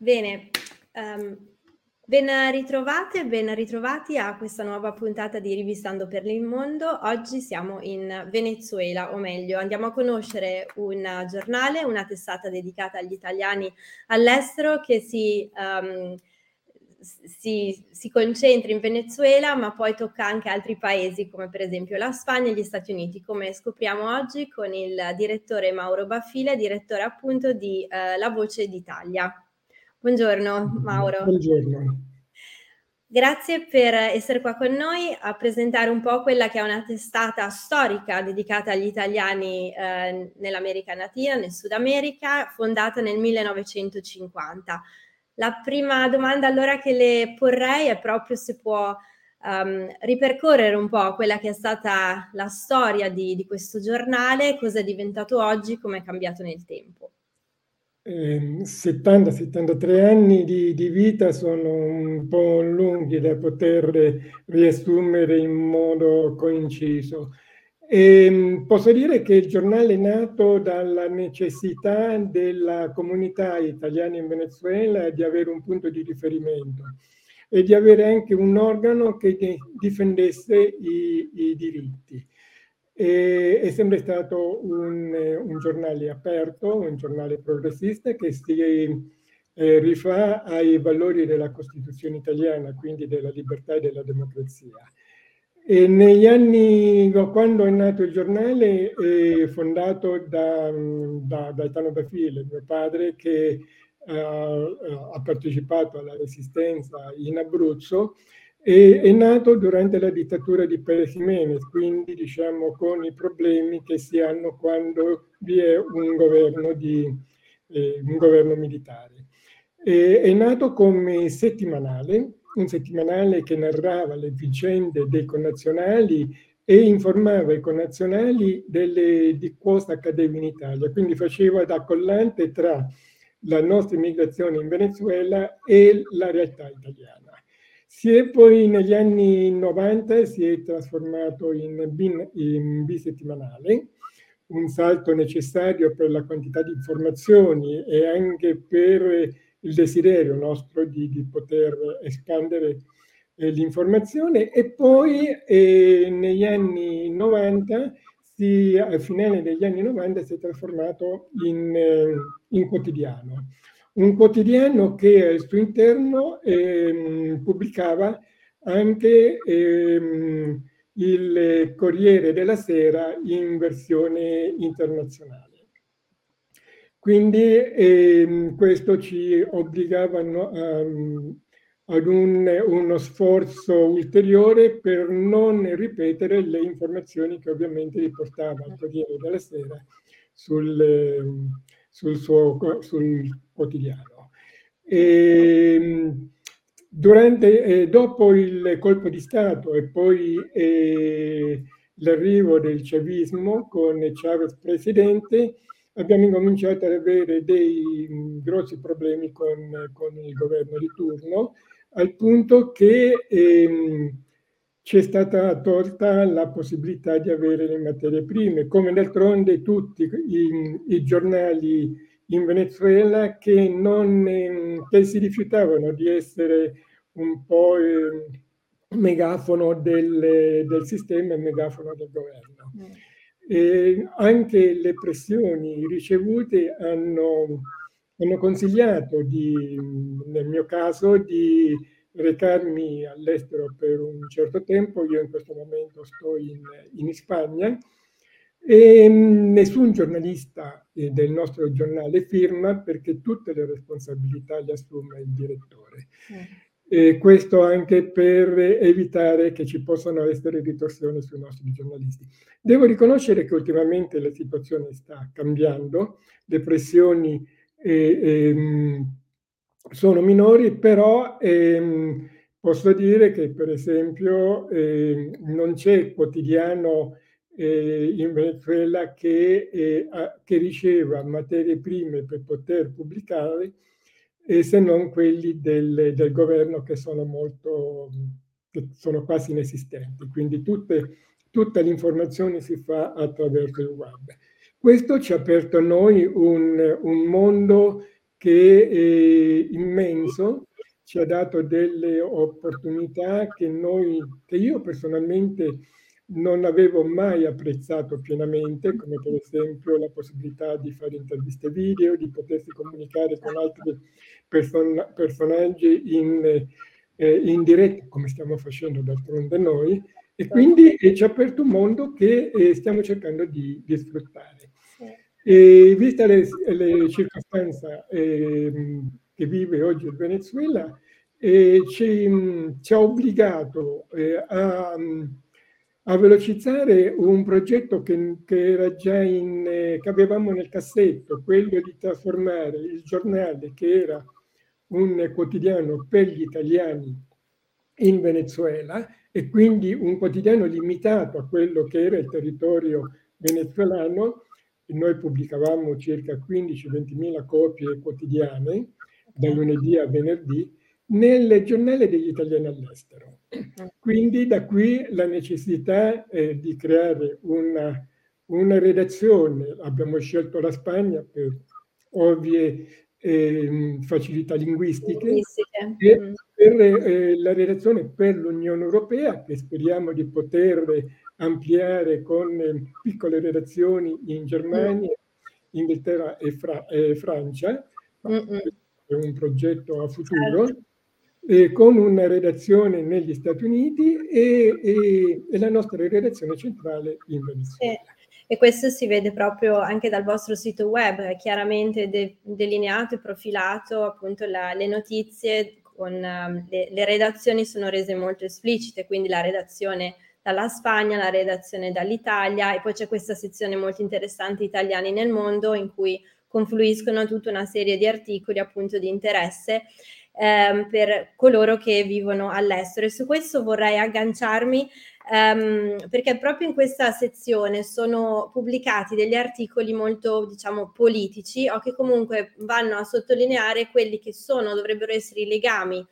Bene, um, ben ritrovate, ben ritrovati a questa nuova puntata di Rivistando per il Mondo. Oggi siamo in Venezuela, o meglio, andiamo a conoscere un giornale, una testata dedicata agli italiani all'estero che si, um, si, si concentra in Venezuela, ma poi tocca anche altri paesi, come per esempio la Spagna e gli Stati Uniti, come scopriamo oggi con il direttore Mauro Baffile, direttore appunto di uh, La Voce d'Italia. Buongiorno Mauro. Buongiorno. Grazie per essere qua con noi a presentare un po' quella che è una testata storica dedicata agli italiani eh, nell'America Latina, nel Sud America, fondata nel 1950. La prima domanda allora che le porrei è proprio se può um, ripercorrere un po' quella che è stata la storia di, di questo giornale, cosa è diventato oggi, come è cambiato nel tempo eh, 70-73 anni di, di, vita sono un po' lunghi da poter riassumere in modo coinciso. E ehm, posso dire che il giornale è nato dalla necessità della comunità italiana in Venezuela di avere un punto di riferimento e di avere anche un organo che difendesse i, i diritti. E è sempre stato un, un, giornale aperto, un giornale progressista che si eh, rifà ai valori della Costituzione italiana, quindi della libertà e della democrazia. E negli anni, quando è nato il giornale, è fondato da, da Gaetano Bafile, mio padre, che uh, ha partecipato alla resistenza in Abruzzo e, è nato durante la dittatura di Pérez Jiménez, quindi diciamo con i problemi che si hanno quando vi è un governo, di, eh, un governo militare. E, è nato come settimanale, un settimanale che narrava le vicende dei connazionali e informava i connazionali delle, di cosa accadeva in Italia, quindi faceva da collante tra la nostra immigrazione in Venezuela e la realtà italiana. Si è poi negli anni 90 si è trasformato in, bin, in bisettimanale, un salto necessario per la quantità di informazioni e anche per il desiderio nostro di, di poter espandere eh, l'informazione. E poi eh, negli anni 90 si, al finale degli anni 90 si è trasformato in, eh, in quotidiano un quotidiano che al suo interno ehm, pubblicava anche ehm, il Corriere della Sera in versione internazionale. Quindi ehm, questo ci obbligava a, ad un, uno sforzo ulteriore per non ripetere le informazioni che ovviamente riportava il Corriere della Sera sul, sul suo sul quotidiano. E, ehm, durante, eh, dopo il colpo di Stato e poi eh, l'arrivo del chavismo con Chavez presidente, abbiamo incominciato ad avere dei grossi problemi con, con, il governo di turno, al punto che ehm, ci è stata tolta la possibilità di avere le materie prime, come d'altronde tutti i, i giornali in Venezuela che, non, ehm, che, si rifiutavano di essere un po' eh, megafono del, del, sistema e megafono del governo. Mm. E anche le pressioni ricevute hanno, hanno consigliato, di, nel mio caso, di recarmi all'estero per un certo tempo, io in questo momento sto in, in Spagna, e mm, nessun giornalista eh, del nostro giornale firma perché tutte le responsabilità le assume il direttore. Eh. Questo anche per evitare che ci possano essere ritorsioni sui nostri giornalisti. Devo riconoscere che ultimamente la situazione sta cambiando, le pressioni eh, eh, sono minori, però ehm, posso dire che per esempio eh, non c'è quotidiano eh, in Venezuela che, eh, che, riceva materie prime per poter pubblicare se non quelli del, del, governo che sono molto che sono quasi inesistenti. Quindi tutte, tutta l'informazione si fa attraverso il web. Questo ci ha aperto a noi un, un mondo che è immenso, ci ha dato delle opportunità che noi, che io personalmente non avevo mai apprezzato pienamente, come per esempio la possibilità di fare interviste video, di potersi comunicare con altri person- personaggi in, eh, in diretta, come stiamo facendo d'altronde noi, e quindi eh, ci ha aperto un mondo che eh, stiamo cercando di, di sfruttare. E vista le, le circostanze eh, che vive oggi il Venezuela, eh, ci, ci, ha obbligato eh, a a velocizzare un progetto che, che in, eh, che avevamo nel cassetto, quello di trasformare il giornale che era un quotidiano per gli italiani in Venezuela e quindi un quotidiano limitato a quello che era il territorio venezuelano. Noi pubblicavamo circa 15-20 mila copie quotidiane da lunedì a venerdì nel giornale degli italiani all'estero. Quindi da qui la necessità eh, di creare una, una, redazione, abbiamo scelto la Spagna per ovvie eh, facilità linguistiche, e mm. per eh, la redazione per l'Unione Europea che speriamo di poter ampliare con eh, piccole redazioni in Germania, Inghilterra e, Fra- e Francia. È un progetto a futuro. Eh, con una redazione negli Stati Uniti e, e, e la nostra redazione centrale in Venezuela. E questo si vede proprio anche dal vostro sito web, chiaramente de- delineato e profilato appunto la, le notizie con um, le, le, redazioni sono rese molto esplicite, quindi la redazione dalla Spagna, la redazione dall'Italia e poi c'è questa sezione molto interessante Italiani nel mondo in cui confluiscono tutta una serie di articoli appunto di interesse ehm, per coloro che vivono all'estero. E su questo vorrei agganciarmi ehm, perché proprio in questa sezione sono pubblicati degli articoli molto, diciamo, politici o che comunque vanno a sottolineare quelli che sono, dovrebbero essere i legami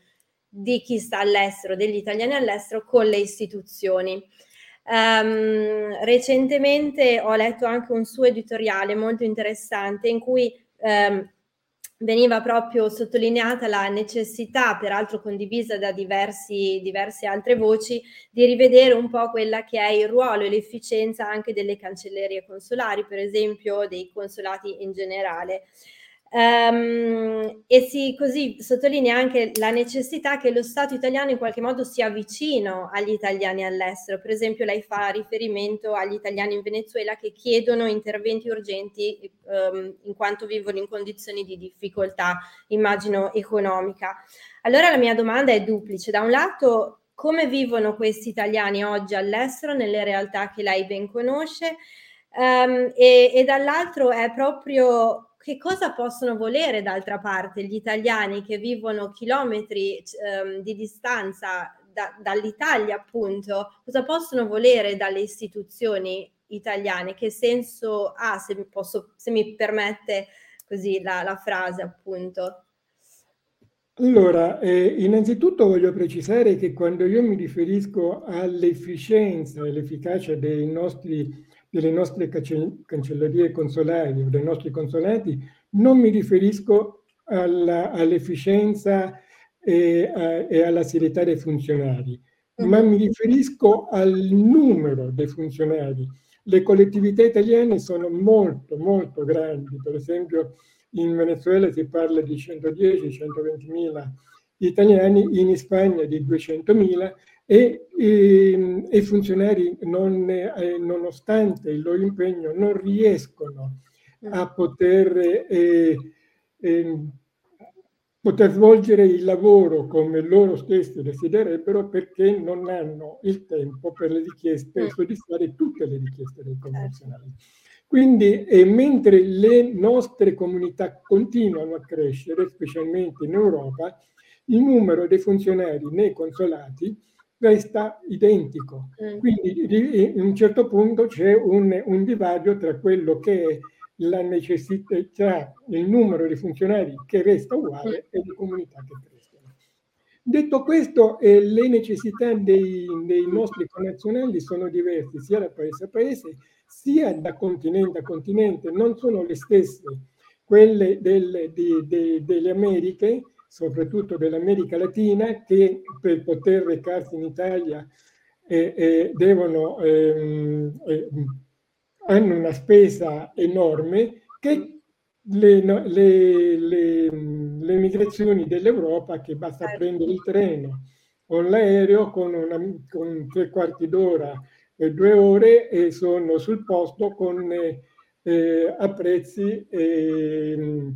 di chi sta all'estero, degli italiani all'estero con le istituzioni. Um, recentemente ho letto anche un suo editoriale molto interessante in cui um, veniva proprio sottolineata la necessità, peraltro condivisa da diversi, diverse altre voci, di rivedere un po' quella che è il ruolo e l'efficienza anche delle cancellerie consolari, per esempio dei consolati in generale. Um, e si così sottolinea anche la necessità che lo Stato italiano in qualche modo sia vicino agli italiani all'estero. Per esempio, lei fa riferimento agli italiani in Venezuela che chiedono interventi urgenti um, in quanto vivono in condizioni di difficoltà, immagino economica. Allora la mia domanda è duplice. Da un lato, come vivono questi italiani oggi all'estero nelle realtà che lei ben conosce? Um, e, e dall'altro è proprio che cosa possono volere d'altra parte gli italiani che vivono chilometri ehm, di distanza da, dall'Italia, appunto, cosa possono volere dalle istituzioni italiane? Che senso ha, se mi, posso, se mi permette così la, la frase, appunto? Allora, eh, innanzitutto voglio precisare che quando io mi riferisco all'efficienza e all'efficacia dei nostri delle nostre cancellerie consolari o dei nostri consolati, non mi riferisco alla, all'efficienza e, a, e, alla serietà dei funzionari, ma mi riferisco al numero dei funzionari. Le collettività italiane sono molto, molto grandi. Per esempio, in Venezuela si parla di 110-120 mila italiani, in Spagna di 200 mila e, e, e i funzionari, non, eh, nonostante il loro impegno, non riescono a poter, eh, eh, poter svolgere il lavoro come loro stessi desidererebbero perché non hanno il tempo per, le richieste, per mm. soddisfare tutte le richieste dei connazionali. Quindi, eh, mentre le nostre comunità continuano a crescere, specialmente in Europa, il numero dei funzionari nei consolati resta identico. Mm. Quindi in un certo punto c'è un, un divario tra quello che è la necessità, tra il numero di funzionari che resta uguale mm. e le comunità che crescono. Detto questo, eh, le necessità dei, dei nostri connazionali sono diverse sia da paese a paese, sia da continente a continente, non sono le stesse quelle delle, di, di, delle Americhe, soprattutto dell'America Latina, che per poter recarsi in Italia eh, eh, devono, ehm, eh, hanno una spesa enorme che le, le, le, le migrazioni dell'Europa che basta certo. prendere il treno o l'aereo con, una, con tre quarti d'ora e due ore e sono sul posto con, eh, a prezzi eh,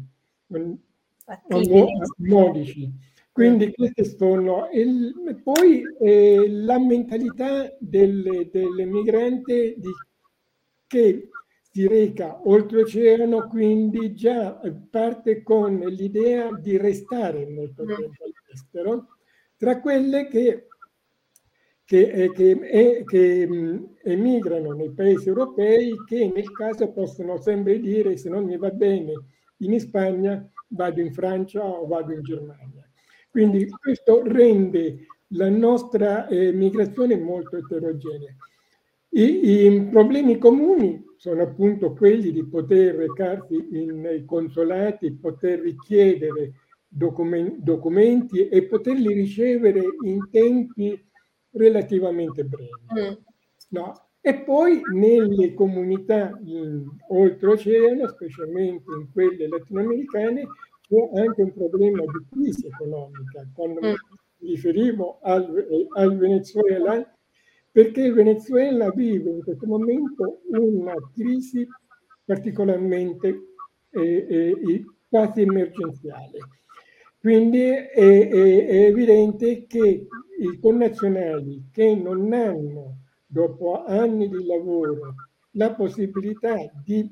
modici. Quindi queste sono. Il, poi eh, la mentalità del, dell'emigrante di, che si reca oltreoceano, quindi già parte con l'idea di restare molto mm. tempo all'estero, tra quelle che, che, eh, che, eh, che mm, emigrano nei paesi europei che nel caso possono sempre dire se non mi va bene in Spagna vado in Francia o vado in Germania. Quindi questo rende la nostra eh, migrazione molto eterogenea. I, I, problemi comuni sono appunto quelli di poter recarsi nei consolati, poter richiedere documenti, documenti e poterli ricevere in tempi relativamente brevi. Mm. No. E poi nelle comunità oltreoceano, specialmente in quelle latinoamericane, c'è anche un problema di crisi economica. Quando mm. mi riferivo al, al, Venezuela, perché il Venezuela vive in questo momento una crisi particolarmente eh, eh, quasi emergenziale. Quindi è, è, è evidente che i connazionali che non hanno, dopo anni di lavoro, la possibilità di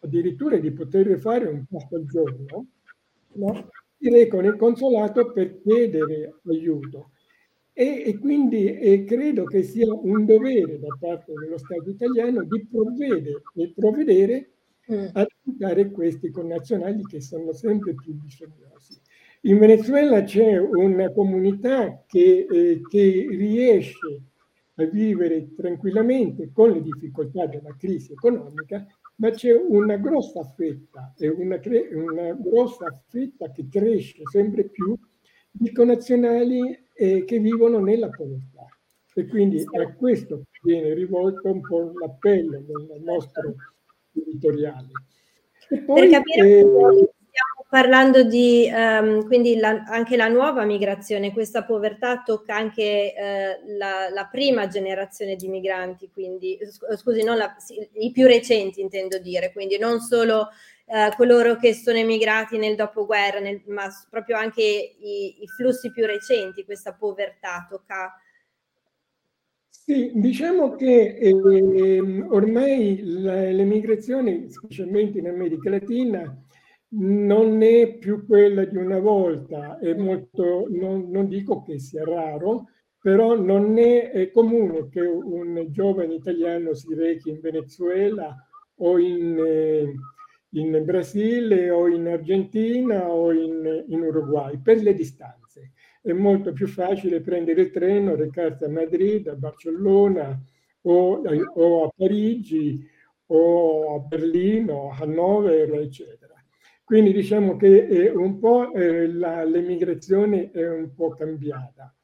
addirittura di poter fare un pasto al giorno, no? si recano in consolato per chiedere aiuto. E, e quindi e credo che sia un dovere da parte dello Stato italiano di provvedere, di provvedere mm. a aiutare questi connazionali che sono sempre più bisognosi. In Venezuela c'è una comunità che, eh, che riesce a vivere tranquillamente con le difficoltà della crisi economica ma c'è una grossa fetta, e una, una, grossa fetta che cresce sempre più di connazionali eh, che vivono nella povertà. E quindi a questo viene rivolto un po' l'appello del nostro editoriale. E poi, per capire eh, parlando di um, quindi la, anche la nuova migrazione, questa povertà tocca anche eh, la, la, prima generazione di migranti, quindi scusi, non la, i più recenti intendo dire, quindi non solo eh, coloro che sono emigrati nel dopoguerra, nel, ma proprio anche i, i, flussi più recenti, questa povertà tocca. Sì, diciamo che eh, ormai l'emigrazione, specialmente in America Latina, non è più quella di una volta, è molto, non, non dico che sia raro, però non è, è, comune che un giovane italiano si rechi in Venezuela o in, eh, in Brasile o in Argentina o in, in, Uruguay per le distanze. È molto più facile prendere il treno, recarsi a Madrid, a Barcellona o, o a Parigi o a Berlino, a Hannover, eccetera. Quindi diciamo che eh, un po' eh, la, l'emigrazione è un po' cambiata.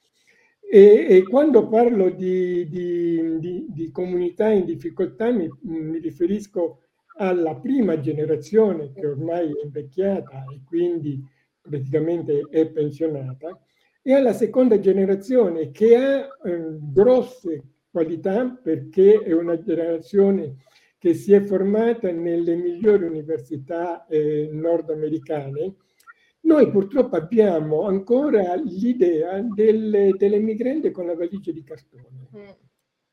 E, e quando parlo di, di, di, di, comunità in difficoltà mi, mi, riferisco alla prima generazione che ormai è invecchiata e quindi praticamente è pensionata e alla seconda generazione che ha eh, grosse qualità perché è una generazione che si è formata nelle migliori università eh, nordamericane, noi purtroppo abbiamo ancora l'idea delle, dell'emigrante con la valigia di cartone, mm.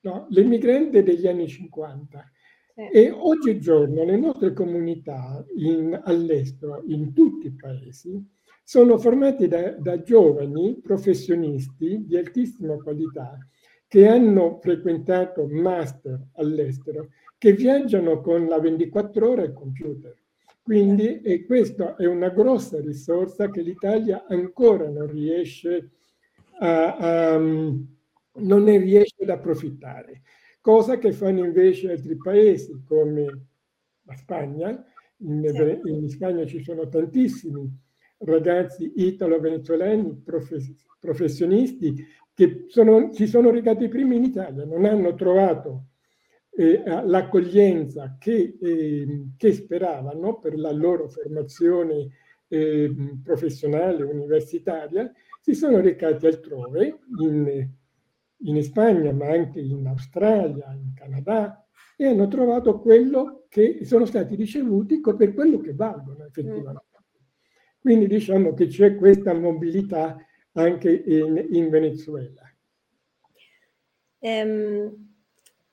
no? l'emigrante degli anni 50. Sì. E oggigiorno le nostre comunità in, all'estero, in tutti i paesi, sono formate da, da giovani professionisti di altissima qualità che hanno frequentato master all'estero che viaggiano con la 24 ore al computer. Quindi e questa è una grossa risorsa che l'Italia ancora non riesce a, a non ne riesce ad approfittare, cosa che fanno invece altri paesi come la Spagna, in, certo. in Spagna ci sono tantissimi ragazzi italo-venezuelani professionisti che sono, si sono recati primi in Italia, non hanno trovato eh, l'accoglienza che, eh, che, speravano per la loro formazione eh, professionale universitaria, si sono recati altrove, in, in Spagna, ma anche in Australia, in Canada, e hanno trovato quello che sono stati ricevuti per quello che valgono effettivamente. Quindi diciamo che c'è questa mobilità anche in, in Venezuela. Um,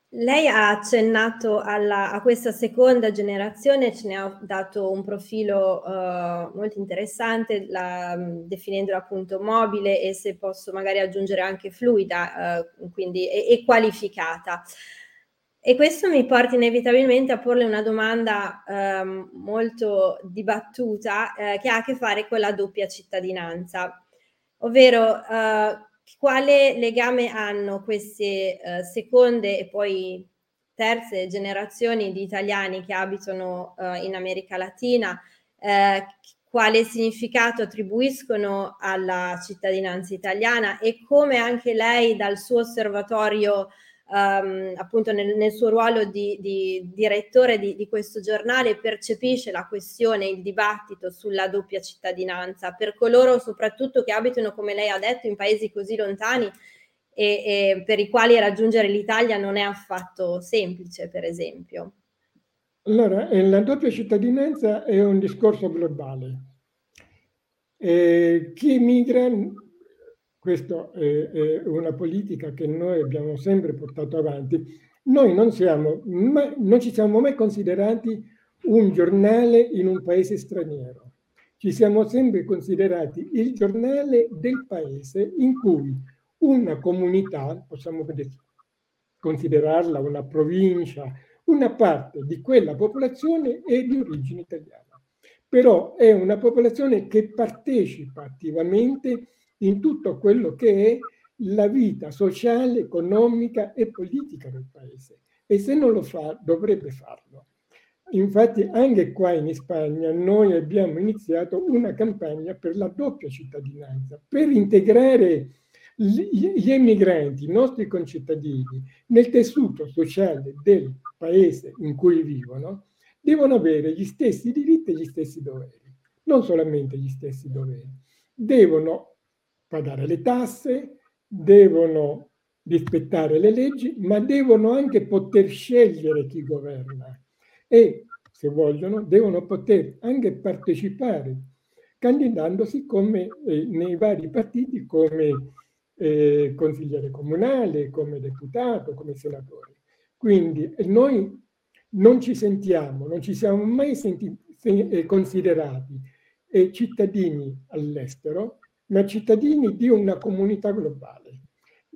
lei ha accennato alla, a questa seconda generazione, ce ne ha dato un profilo uh, molto interessante, la, definendola appunto mobile e se posso magari aggiungere anche fluida, uh, quindi e, e, qualificata. E questo mi porta inevitabilmente a porle una domanda uh, molto dibattuta eh, che ha a che fare con la doppia cittadinanza, ovvero quale legame hanno queste uh, seconde e poi terze generazioni di italiani che abitano uh, in America Latina? Uh, quale significato attribuiscono alla cittadinanza italiana e come anche lei dal suo osservatorio um, appunto nel, nel, suo ruolo di, di direttore di, di, questo giornale percepisce la questione, il dibattito sulla doppia cittadinanza per coloro soprattutto che abitano, come lei ha detto, in paesi così lontani e, e per i quali raggiungere l'Italia non è affatto semplice, per esempio. Allora, la doppia cittadinanza è un discorso globale. Eh, chi migra questa è, una politica che noi abbiamo sempre portato avanti. Noi non, siamo, ma, non ci siamo mai considerati un giornale in un paese straniero. Ci siamo sempre considerati il giornale del paese in cui una comunità, possiamo considerarla una provincia, una parte di quella popolazione è di origine italiana. Però è una popolazione che partecipa attivamente in tutto quello che è la vita sociale, economica e politica del paese. E se non lo fa, dovrebbe farlo. Infatti anche qua in Spagna noi abbiamo iniziato una campagna per la doppia cittadinanza, per integrare gli emigranti, i nostri concittadini, nel tessuto sociale del paese in cui vivono, devono avere gli stessi diritti e gli stessi doveri, non solamente gli stessi doveri. Devono pagare le tasse, devono rispettare le leggi, ma devono anche poter scegliere chi governa e, se vogliono, devono poter anche partecipare candidandosi come, eh, nei vari partiti come eh, consigliere comunale, come deputato, come senatore. Quindi noi non ci sentiamo, non ci siamo mai sentiti, eh, considerati eh, cittadini all'estero, ma cittadini di una comunità globale.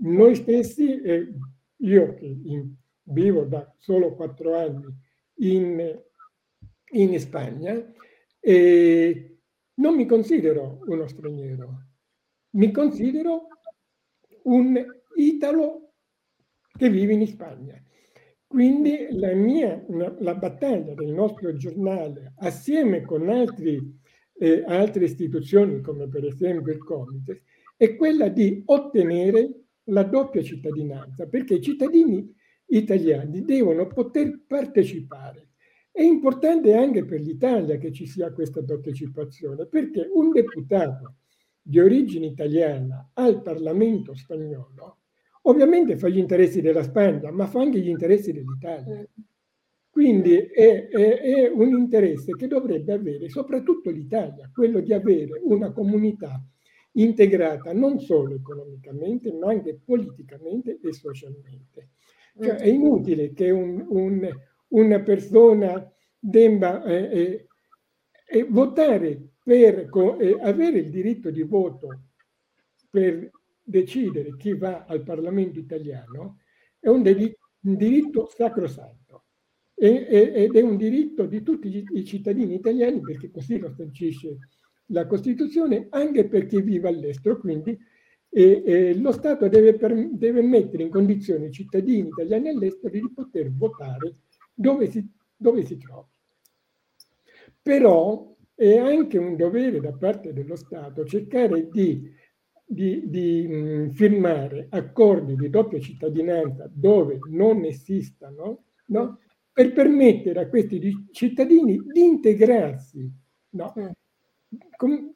Noi stessi, eh, io che in, vivo da solo quattro anni in, in Spagna, eh, non mi considero uno straniero, mi considero un italo che vive in Spagna. Quindi la mia, la battaglia del nostro giornale, assieme con altri e altre istituzioni come per esempio il Comites è quella di ottenere la doppia cittadinanza perché i cittadini italiani devono poter partecipare. È importante anche per l'Italia che ci sia questa partecipazione perché un deputato di origine italiana al Parlamento spagnolo ovviamente fa gli interessi della Spagna ma fa anche gli interessi dell'Italia. Quindi è, è, è, un interesse che dovrebbe avere soprattutto l'Italia, quello di avere una comunità integrata non solo economicamente, ma anche politicamente e socialmente. Cioè, è inutile che un, un, una persona debba eh, eh, votare per eh, avere il diritto di voto per decidere chi va al Parlamento italiano, è un, un diritto sacrosanto ed è un diritto di tutti i cittadini italiani perché così lo sancisce la Costituzione, anche per chi vive all'estero. Quindi e, lo Stato deve, per, deve, mettere in condizione i cittadini italiani all'estero di poter votare dove si, dove si trova. però è anche un dovere da parte dello Stato cercare di, di, di firmare accordi di doppia cittadinanza dove non esistano, no? Per permettere a questi cittadini di integrarsi no? Mm. Com-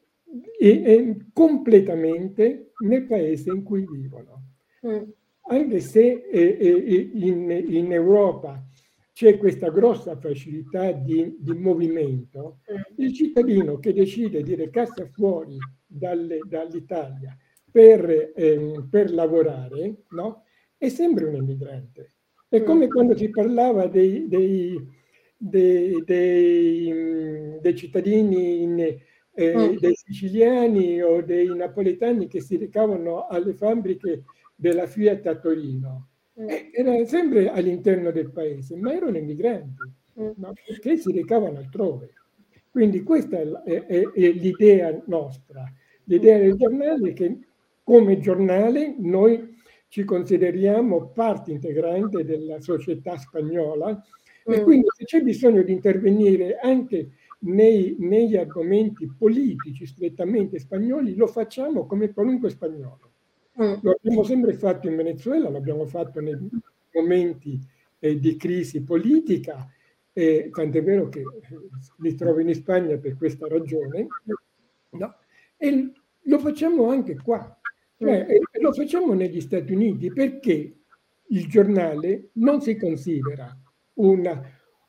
e, e completamente nel paese in cui vivono. Mm. Anche se eh, in, in Europa c'è questa grossa facilità di, di movimento, mm. il cittadino che decide di recarsi fuori dalle, dall'Italia per, eh, per lavorare, no? è sempre un emigrante. È mm. come quando si parlava dei, dei, dei, dei, mm, dei cittadini in, eh, mm. dei siciliani o dei napoletani che si recavano alle fabbriche della Fiat a Torino. Mm. era sempre all'interno del paese, ma erano immigranti, mm. no? perché si recavano altrove. Quindi questa è, è, è l'idea nostra. L'idea del giornale è che come giornale noi ci consideriamo parte integrante della società spagnola mm. e quindi se c'è bisogno di intervenire anche nei, negli argomenti politici strettamente spagnoli, lo facciamo come qualunque spagnolo. Mm. Lo abbiamo sempre fatto in Venezuela, l'abbiamo fatto nei momenti eh, di crisi politica, eh, tant'è vero che li trovo in Spagna per questa ragione, no? e lo facciamo anche qua, cioè, mm. lo facciamo negli Stati Uniti perché il giornale non si considera una,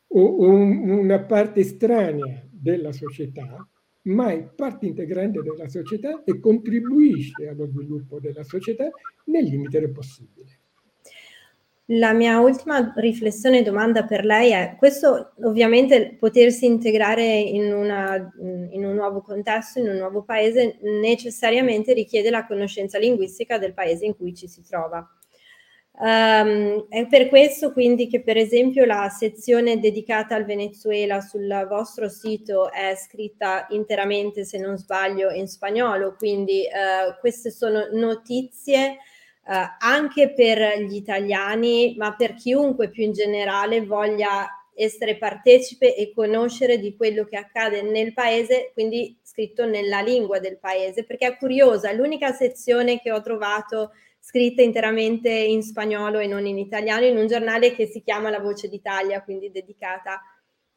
un, una parte estranea della società, ma è parte integrante della società e contribuisce allo sviluppo della società nel limite del possibile. La mia ultima riflessione e domanda per lei è, questo ovviamente potersi integrare in, una, in, un nuovo contesto, in un nuovo paese, necessariamente richiede la conoscenza linguistica del paese in cui ci si trova. Um, è per questo quindi che per esempio la sezione dedicata al Venezuela sul vostro sito è scritta interamente, se non sbaglio, in spagnolo, quindi uh, queste sono notizie uh, anche per gli italiani, ma per chiunque più in generale voglia essere partecipe e conoscere di quello che accade nel paese, quindi scritto nella lingua del paese, perché è curiosa, l'unica sezione che ho trovato scritta interamente in spagnolo e non in italiano, in un giornale che si chiama La Voce d'Italia, quindi dedicata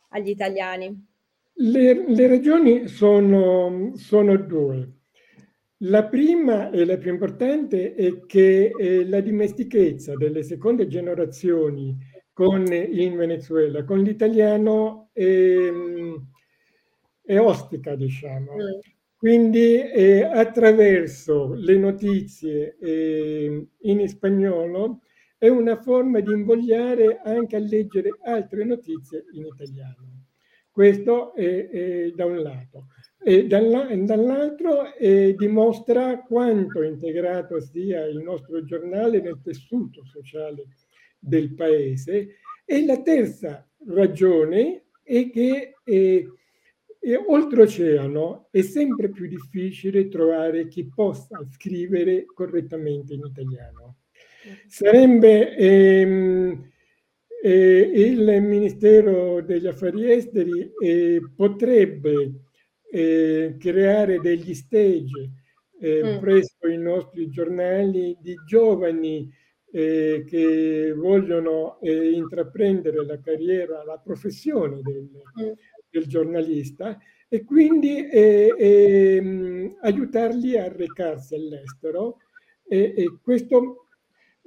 agli italiani. Le, le ragioni sono, sono, due. La prima e la più importante è che eh, la dimestichezza delle seconde generazioni con, in Venezuela con l'italiano è, è ostica, diciamo. Mm. Quindi eh, attraverso le notizie eh, in spagnolo è una forma di invogliare anche a leggere altre notizie in italiano. Questo è, è da un lato. E dall'altro eh, dimostra quanto integrato sia il nostro giornale nel tessuto sociale del paese. E la terza ragione è che eh, e oltreoceano è sempre più difficile trovare chi possa scrivere correttamente in italiano. Sarebbe ehm, eh, il Ministero degli Affari Esteri eh, potrebbe eh, creare degli stage eh, mm. presso i nostri giornali di giovani eh, che vogliono eh, intraprendere la carriera, la professione del, mm del giornalista e quindi eh, eh, aiutarli a recarsi all'estero e, e, questo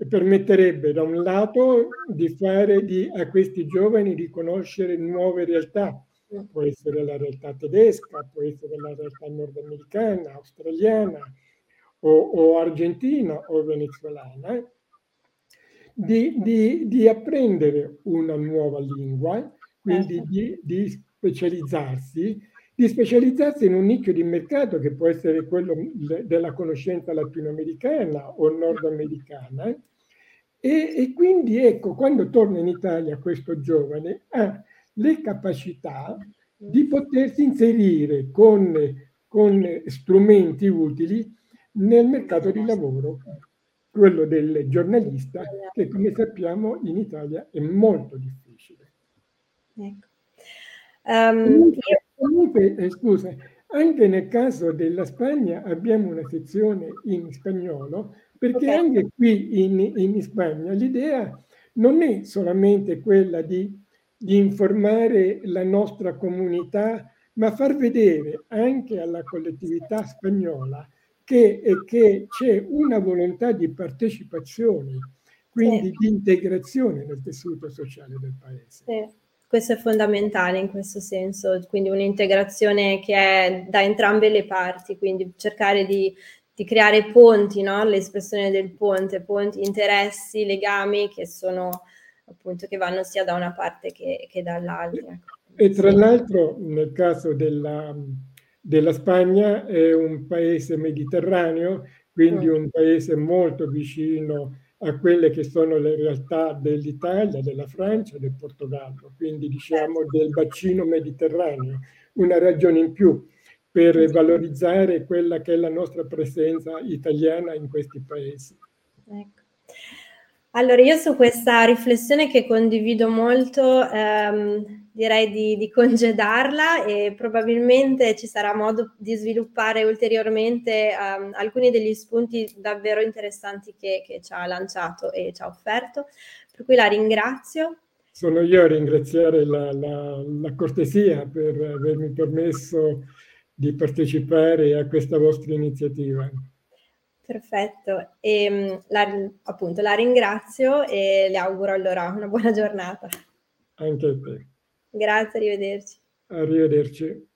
permetterebbe da un lato di fare di, a questi giovani di conoscere nuove realtà, può essere la realtà tedesca, può essere la realtà nordamericana, australiana o, o argentina o venezuelana, di, di, di, apprendere una nuova lingua, quindi certo. di, di specializzarsi, di specializzarsi in un nicchio di mercato che può essere quello della conoscenza latinoamericana o nordamericana. E, e quindi ecco, quando torna in Italia questo giovane ha le capacità di potersi inserire con, con strumenti utili nel mercato di lavoro, quello del giornalista, che come sappiamo in Italia è molto difficile. Ecco. Um, io, comunque, eh, scusa, anche nel caso della Spagna abbiamo una sezione in spagnolo, perché okay. anche qui in, in Spagna l'idea non è solamente quella di, di informare la nostra comunità, ma far vedere anche alla collettività spagnola che, che c'è una volontà di partecipazione, quindi sì. di integrazione nel tessuto sociale del paese. Sì. Questo è fondamentale in questo senso, quindi un'integrazione che è da entrambe le parti, quindi cercare di, di creare ponti, no? l'espressione del ponte, ponti, interessi, legami che sono appunto che vanno sia da una parte che, che dall'altra. E tra l'altro nel caso della, della, Spagna è un paese mediterraneo, quindi mm. un paese molto vicino a quelle che sono le realtà dell'Italia, della Francia, del Portogallo, quindi diciamo del bacino mediterraneo, una ragione in più per valorizzare quella che è la nostra presenza italiana in questi paesi. Ecco. Allora, io su questa riflessione che condivido molto, ehm, direi di, di, congedarla e probabilmente ci sarà modo di sviluppare ulteriormente ehm, alcuni degli spunti davvero interessanti che, che ci ha lanciato e ci ha offerto, per cui la ringrazio. Sono io a ringraziare la, la, la cortesia per avermi permesso di partecipare a questa vostra iniziativa. Perfetto, e ehm, la, appunto la ringrazio e le auguro allora una buona giornata. Anche a te. Grazie, arrivederci. Arrivederci.